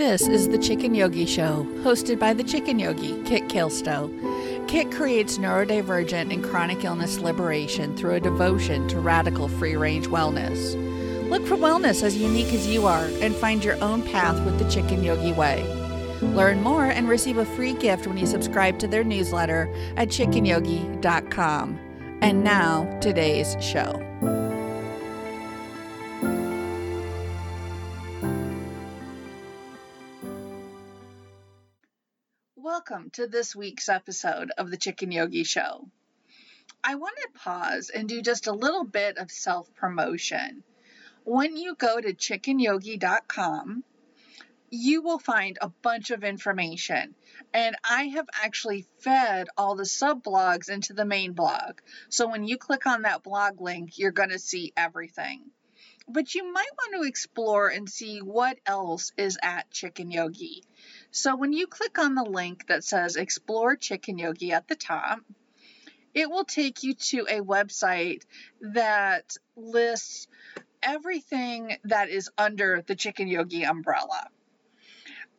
This is the Chicken Yogi Show, hosted by the Chicken Yogi, Kit Kilstow. Kit creates neurodivergent and chronic illness liberation through a devotion to radical free range wellness. Look for wellness as unique as you are and find your own path with the Chicken Yogi Way. Learn more and receive a free gift when you subscribe to their newsletter at chickenyogi.com. And now, today's show. Welcome to this week's episode of the Chicken Yogi Show. I want to pause and do just a little bit of self promotion. When you go to chickenyogi.com, you will find a bunch of information. And I have actually fed all the sub blogs into the main blog. So when you click on that blog link, you're going to see everything. But you might want to explore and see what else is at Chicken Yogi. So when you click on the link that says Explore Chicken Yogi at the top, it will take you to a website that lists everything that is under the Chicken Yogi umbrella.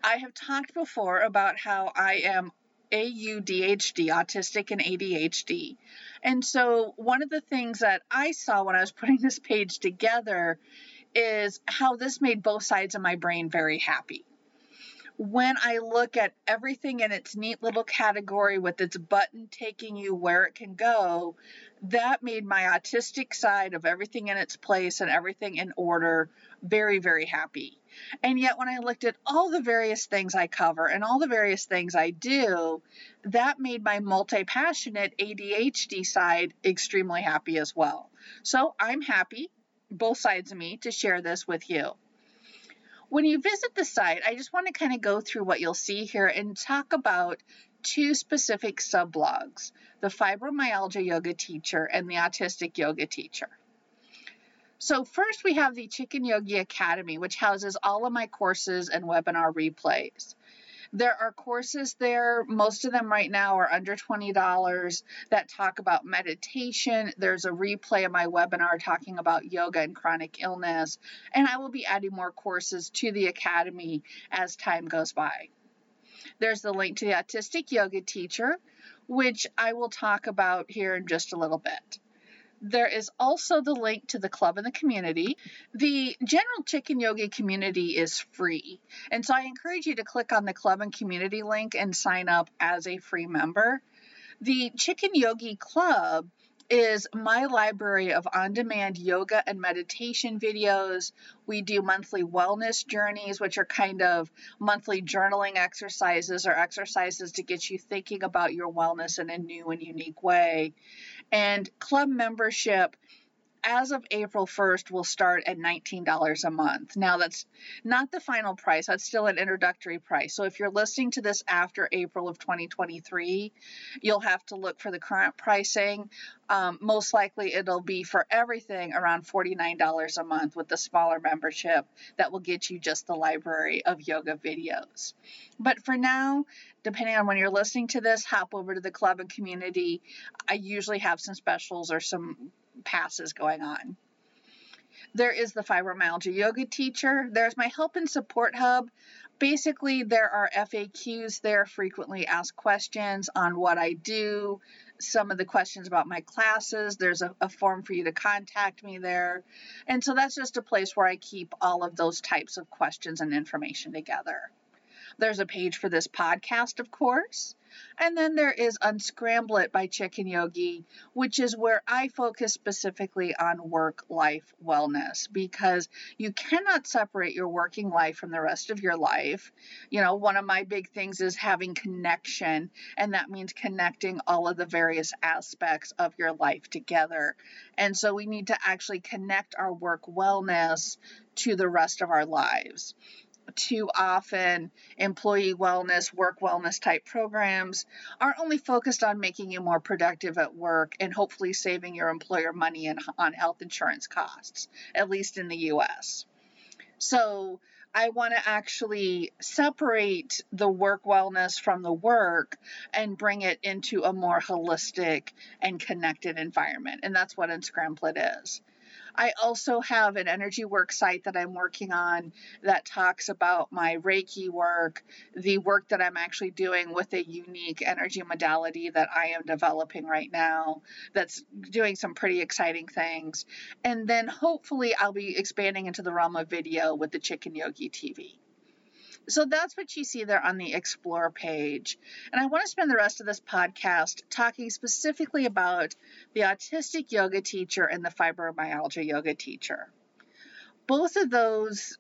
I have talked before about how I am AUDHD, autistic and ADHD. And so one of the things that I saw when I was putting this page together is how this made both sides of my brain very happy when I look at everything in its neat little category with its button taking you where it can go, that made my autistic side of everything in its place and everything in order very, very happy. And yet, when I looked at all the various things I cover and all the various things I do, that made my multi passionate ADHD side extremely happy as well. So I'm happy, both sides of me, to share this with you when you visit the site, I just want to kind of go through what you'll see here and talk about two specific subblogs the fibromyalgia yoga teacher and the autistic yoga teacher. So, first we have the Chicken Yogi Academy, which houses all of my courses and webinar replays. There are courses there, most of them right now are under $20 that talk about meditation. There's a replay of my webinar talking about yoga and chronic illness, and I will be adding more courses to the academy as time goes by. There's the link to the autistic yoga teacher, which I will talk about here in just a little bit. There is also the link to the club and the community. The general chicken yogi community is free. And so I encourage you to click on the club and community link and sign up as a free member. The chicken yogi club is my library of on demand yoga and meditation videos. We do monthly wellness journeys, which are kind of monthly journaling exercises or exercises to get you thinking about your wellness in a new and unique way. And club membership as of April 1st will start at $19 a month. Now, that's not the final price, that's still an introductory price. So, if you're listening to this after April of 2023, you'll have to look for the current pricing. Um, most likely, it'll be for everything around $49 a month with the smaller membership that will get you just the library of yoga videos. But for now, depending on when you're listening to this, hop over to the club and community. I usually have some specials or some passes going on. There is the fibromyalgia yoga teacher. There's my help and support hub. Basically, there are FAQs there, frequently asked questions on what I do, some of the questions about my classes. There's a, a, form for you to contact me there. And so that's just a place where I keep all of those types of questions and information together. There's a page for this podcast, of course. And then there is Unscramble It by Chicken Yogi, which is where I focus specifically on work life wellness because you cannot separate your working life from the rest of your life. You know, one of my big things is having connection, and that means connecting all of the various aspects of your life together. And so we need to actually connect our work wellness to the rest of our lives too often employee wellness, work wellness type programs are only focused on making you more productive at work and hopefully saving your employer money in, on health insurance costs, at least in the US. So I want to actually separate the work wellness from the work and bring it into a more holistic and connected environment. And that's what Unscramble It is. I also have an energy work site that I'm working on that talks about my Reiki work, the work that I'm actually doing with a unique energy modality that I am developing right now that's doing some pretty exciting things. And then hopefully I'll be expanding into the realm of video with the Chicken Yogi TV. So that's what you see there on the Explore page. And I want to spend the rest of this podcast talking specifically about the autistic yoga teacher and the fibromyalgia yoga teacher. Both of those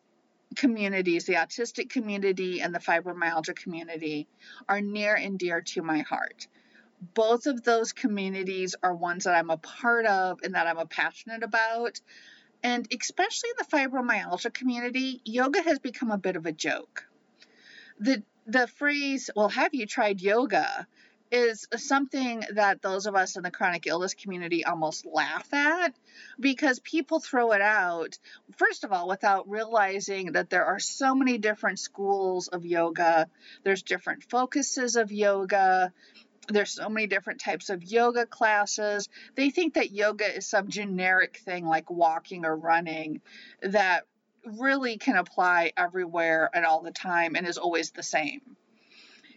communities, the autistic community and the fibromyalgia community, are near and dear to my heart. Both of those communities are ones that I'm a part of and that I'm a passionate about. And especially in the fibromyalgia community, yoga has become a bit of a joke the the phrase well have you tried yoga is something that those of us in the chronic illness community almost laugh at because people throw it out, first of all, without realizing that there are so many different schools of yoga, there's different focuses of yoga. There's so many different types of yoga classes. They think that yoga is some generic thing like walking or running that really can apply everywhere and all the time and is always the same.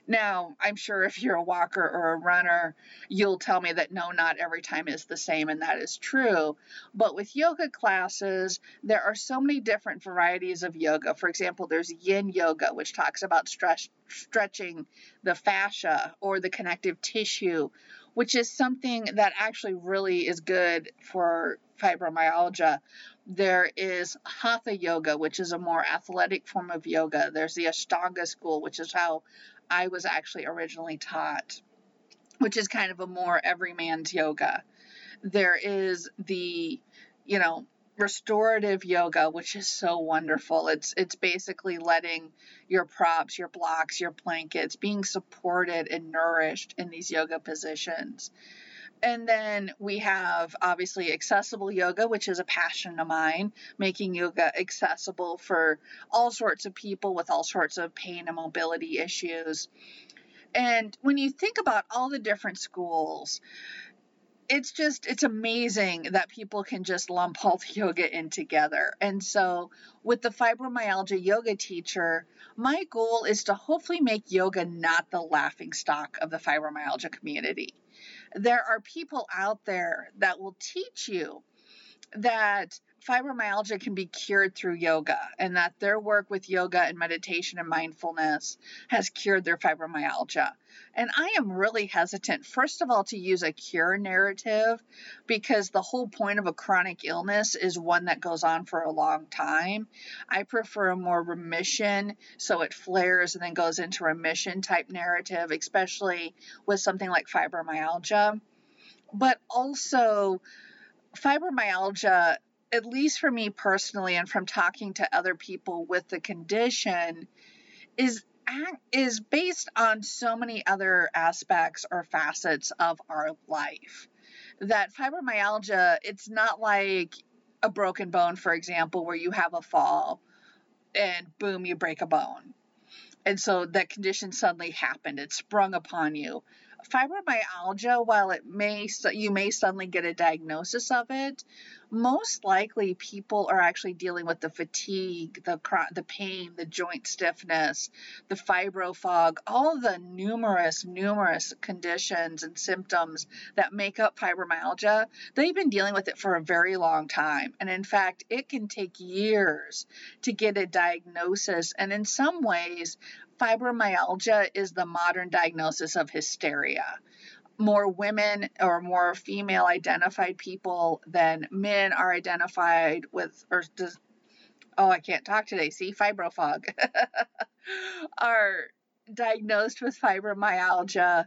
Now, I'm sure if you're a walker or a runner, you'll tell me that no, not every time is the same, and that is true. But with yoga classes, there are so many different varieties of yoga. For example, there's yin yoga, which talks about stretch, stretching the fascia or the connective tissue, which is something that actually really is good for fibromyalgia. There is Hatha Yoga, which is a more athletic form of yoga. There's the Ashtanga school, which is how I was actually originally taught, which is kind of a more everyman's yoga. There is the, you know, restorative yoga, which is so wonderful. It's it's basically letting your props, your blocks, your blankets being supported and nourished in these yoga positions. And then we have obviously accessible yoga, which is a passion of mine, making yoga accessible for all sorts of people with all sorts of pain and mobility issues. And when you think about all the different schools, it's just it's amazing that people can just lump all the yoga in together. And so with the fibromyalgia yoga teacher, my goal is to hopefully make yoga not the laughing stock of the fibromyalgia community there are people out there that will teach you that fibromyalgia can be cured through yoga and that their work with yoga and meditation and mindfulness has cured their fibromyalgia. And I am really hesitant, first of all, to use a cure narrative because the whole point of a chronic illness is one that goes on for a long time. I prefer a more remission, so it flares and then goes into remission type narrative, especially with something like fibromyalgia. But also, fibromyalgia at least for me personally and from talking to other people with the condition is is based on so many other aspects or facets of our life. That fibromyalgia it's not like a broken bone for example where you have a fall and boom you break a bone. And so that condition suddenly happened. It sprung upon you. Fibromyalgia, while it may you may suddenly get a diagnosis of it, most likely people are actually dealing with the fatigue, the the pain, the joint stiffness, the fibro fog, all the numerous numerous conditions and symptoms that make up fibromyalgia. They've been dealing with it for a very long time, and in fact, it can take years to get a diagnosis, and in some ways, fibromyalgia is the modern diagnosis of hysteria. More women or more female identified people than men are identified with, or does, oh, I can't talk today. See, fibrofog are diagnosed with fibromyalgia,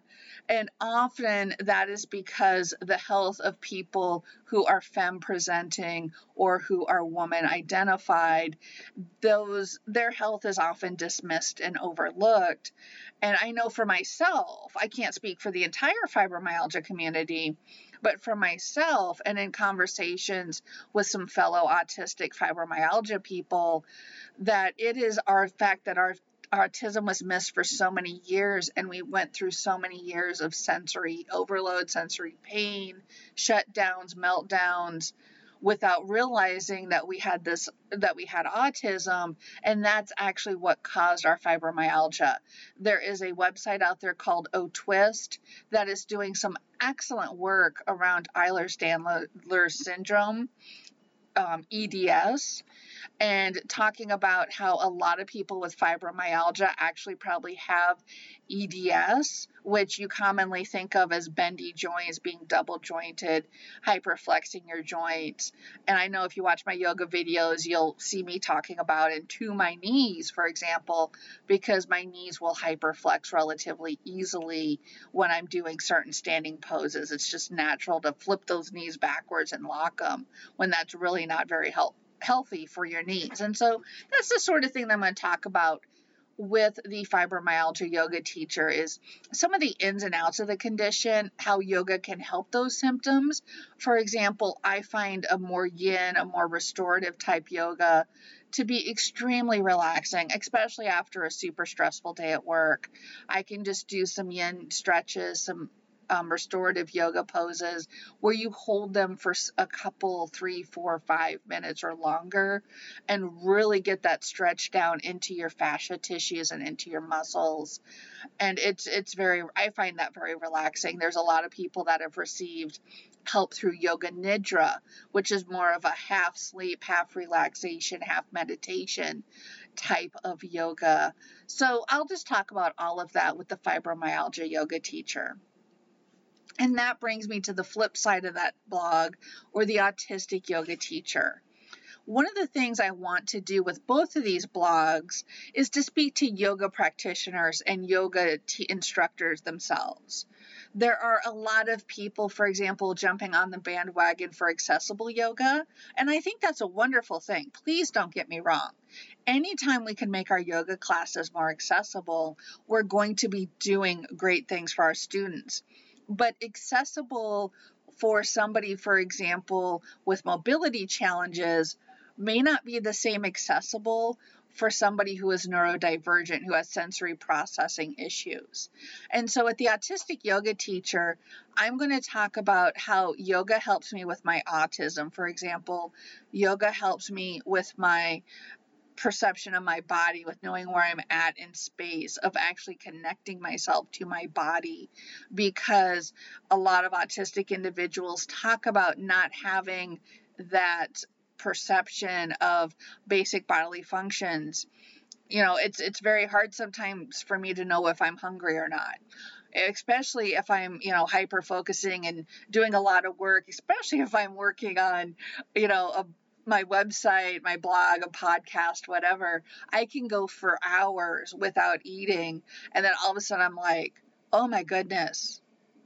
and often that is because the health of people who are femme presenting or who are woman identified, those their health is often dismissed and overlooked. And I know for myself, I can't speak for the entire fibromyalgia community, but for myself and in conversations with some fellow autistic fibromyalgia people, that it is our fact that our autism was missed for so many years and we went through so many years of sensory overload sensory pain shutdowns meltdowns without realizing that we had this that we had autism and that's actually what caused our fibromyalgia. There is a website out there called otwist that is doing some excellent work around ehlers-danlos syndrome um, eds and talking about how a lot of people with fibromyalgia actually probably have EDS, which you commonly think of as bendy joints, being double jointed, hyperflexing your joints. And I know if you watch my yoga videos, you'll see me talking about it to my knees, for example, because my knees will hyperflex relatively easily when I'm doing certain standing poses. It's just natural to flip those knees backwards and lock them when that's really not very healthy for your knees. And so that's the sort of thing that I'm going to talk about with the fibromyalgia yoga teacher is some of the ins and outs of the condition, how yoga can help those symptoms. For example, I find a more yin, a more restorative type yoga to be extremely relaxing, especially after a super stressful day at work. I can just do some yin stretches, some um, restorative yoga poses where you hold them for a couple, three, four, five minutes or longer and really get that stretch down into your fascia tissues and into your muscles. And it's, it's very, I find that very relaxing. There's a lot of people that have received help through yoga nidra, which is more of a half sleep, half relaxation, half meditation type of yoga. So I'll just talk about all of that with the fibromyalgia yoga teacher. And that brings me to the flip side of that blog or the autistic yoga teacher. One of the things I want to do with both of these blogs is to speak to yoga practitioners and yoga t- instructors themselves. There are a lot of people, for example, jumping on the bandwagon for accessible yoga, and I think that's a wonderful thing. Please don't get me wrong. Anytime we can make our yoga classes more accessible, we're going to be doing great things for our students but accessible for somebody, for example, with mobility challenges may not be the same accessible for somebody who is neurodivergent, who has sensory processing issues. And so, with the autistic yoga teacher, I'm going to talk about how yoga helps me with my autism. For example, yoga helps me with my perception of my body, with knowing where I'm at in space, of actually connecting myself to my body. Because a lot of autistic individuals talk about not having that perception of basic bodily functions. You know, it's it's very hard sometimes for me to know if I'm hungry or not especially if I'm, you know, hyper focusing and doing a lot of work, especially if I'm working on, you know, a my website, my blog, a podcast, whatever, I can go for hours without eating. And then all of a sudden I'm like, oh my goodness,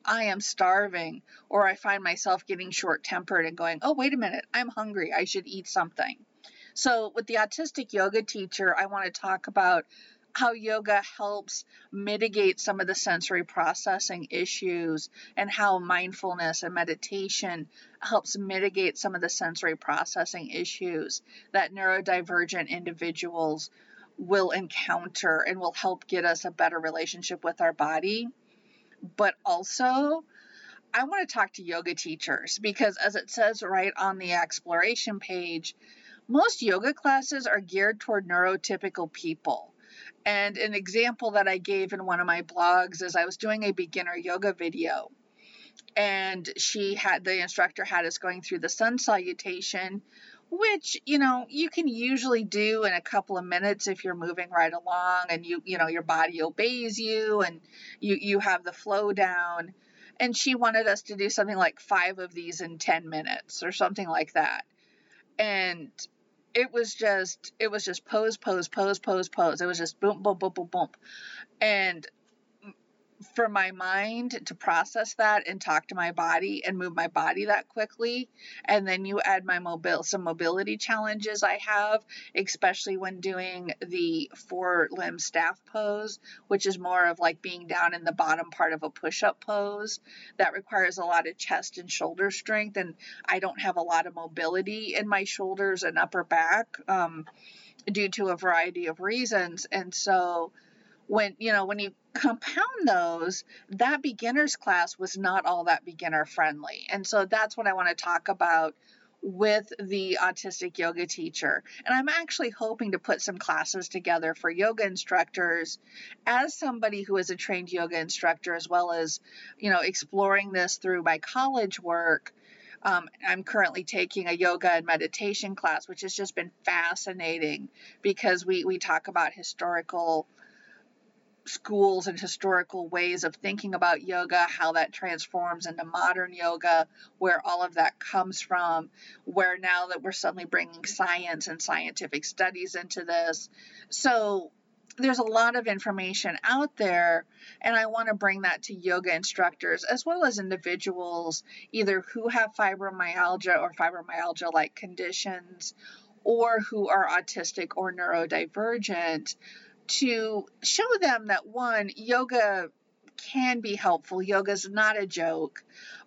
I am starving. Or I find myself getting short tempered and going, oh, wait a minute, I'm hungry. I should eat something. So, with the autistic yoga teacher, I want to talk about how yoga helps mitigate some of the sensory processing issues and how mindfulness and meditation helps mitigate some of the sensory processing issues that neurodivergent individuals will encounter and will help get us a better relationship with our body. But also, I want to talk to yoga teachers because, as it says right on the exploration page, most yoga classes are geared toward neurotypical people. And an example that I gave in one of my blogs is I was doing a beginner yoga video and she had the instructor had us going through the sun salutation which you know you can usually do in a couple of minutes if you're moving right along and you you know your body obeys you and you you have the flow down. And she wanted us to do something like 5 of these in 10 minutes or something like that. And it was just it was just pose pose pose pose pose. It was just boom boom boom boom boom. And for my mind to process that and talk to my body and move my body that quickly. And then you add my mobile some mobility challenges i have especially when doing the four limb staff pose which is more of like being down in the bottom part of a push-up pose. That requires a lot of chest and shoulder strength and i don't have a lot of mobility in my shoulders and upper back um, due to a variety of reasons. And so when you know when you compound those that beginners class was not all that beginner friendly and so that's what i want to talk about with the autistic yoga teacher. And I'm actually hoping to put some classes together for yoga instructors as somebody who is a trained yoga instructor, as well as, you know, exploring this through my college work. Um, I'm currently taking a yoga and meditation class, which has just been fascinating because we, we talk about historical schools and historical ways of thinking about yoga, how that transforms into modern yoga, where all of that comes from, where now that we're suddenly bringing science and scientific studies into this. So there's a lot of information out there, and I want to bring that to yoga instructors as well as individuals either who have fibromyalgia or fibromyalgia like conditions or who are autistic or neurodivergent to show them that one, yoga can be helpful. Yoga is not a joke,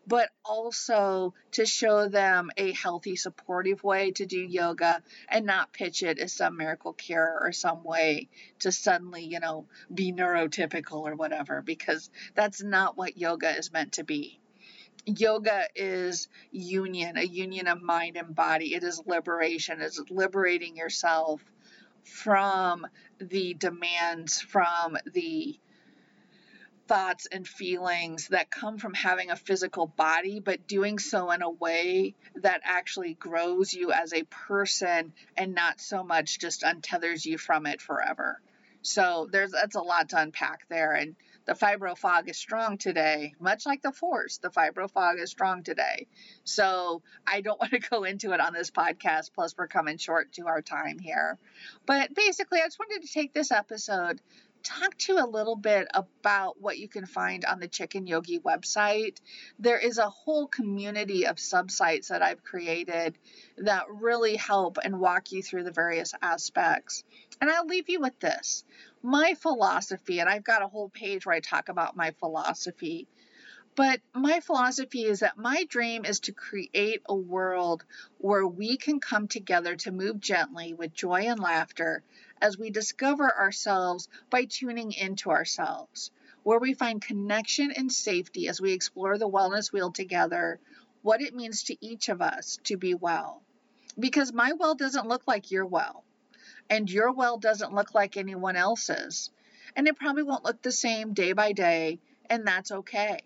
but also to show them a healthy, supportive way to do yoga and not pitch it as some miracle cure or some way to suddenly, you know, be neurotypical or whatever, because that's not what yoga is meant to be. Yoga is union, a union of mind and body. It is liberation. It's liberating yourself from the demands, from the thoughts and feelings that come from having a physical body, but doing so in a way that actually grows you as a person and not so much just untethers you from it forever. So there's that's a lot to unpack there. And the fibro fog is strong today, much like the force. The fibro fog is strong today. So I don't want to go into it on this podcast. Plus, we're coming short to our time here. But basically, I just wanted to take this episode talk to you a little bit about what you can find on the Chicken Yogi website. There is a whole community of subsites that I've created that really help and walk you through the various aspects. And I'll leave you with this my philosophy, and I've got a whole page where I talk about my philosophy. But my philosophy is that my dream is to create a world where we can come together to move gently with joy and laughter as we discover ourselves by tuning into ourselves, where we find connection and safety as we explore the wellness wheel together, what it means to each of us to be well. Because my well doesn't look like your well and your well doesn't look like anyone else's. And it probably won't look the same day by day, and that's okay.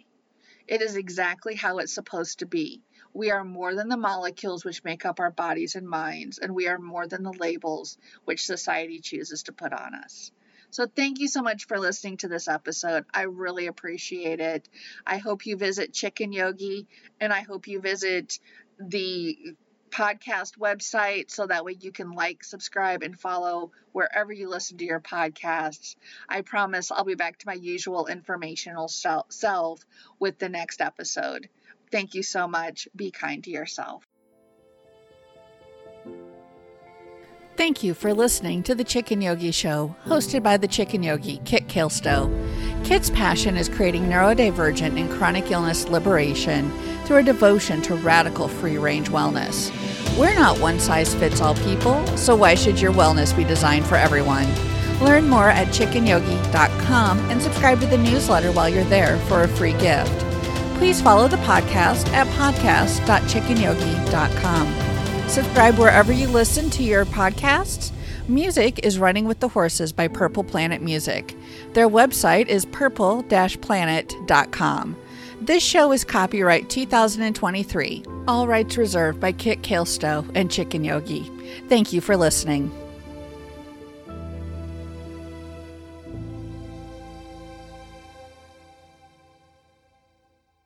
It is exactly how it's supposed to be. We are more than the molecules which make up our bodies and minds, and we are more than the labels which society chooses to put on us. So, thank you so much for listening to this episode. I really appreciate it. I hope you visit Chicken Yogi and I hope you visit the podcast website so that way you can like, subscribe, and follow wherever you listen to your podcasts. I promise I'll be back to my usual informational self with the next episode. Thank you so much. Be kind to yourself. Thank you for listening to the Chicken Yogi Show, hosted by the Chicken Yogi, Kit Kilstow. Kit's passion is creating neurodivergent and chronic illness liberation through a devotion to radical free range wellness. We're not one size fits all people, so why should your wellness be designed for everyone? Learn more at chickenyogi.com and subscribe to the newsletter while you're there for a free gift. Please follow the podcast at podcast.chickenyogi.com. Subscribe wherever you listen to your podcasts. Music is Running with the Horses by Purple Planet Music. Their website is purple planet.com. This show is copyright 2023. All rights reserved by Kit Kilstow and Chicken Yogi. Thank you for listening.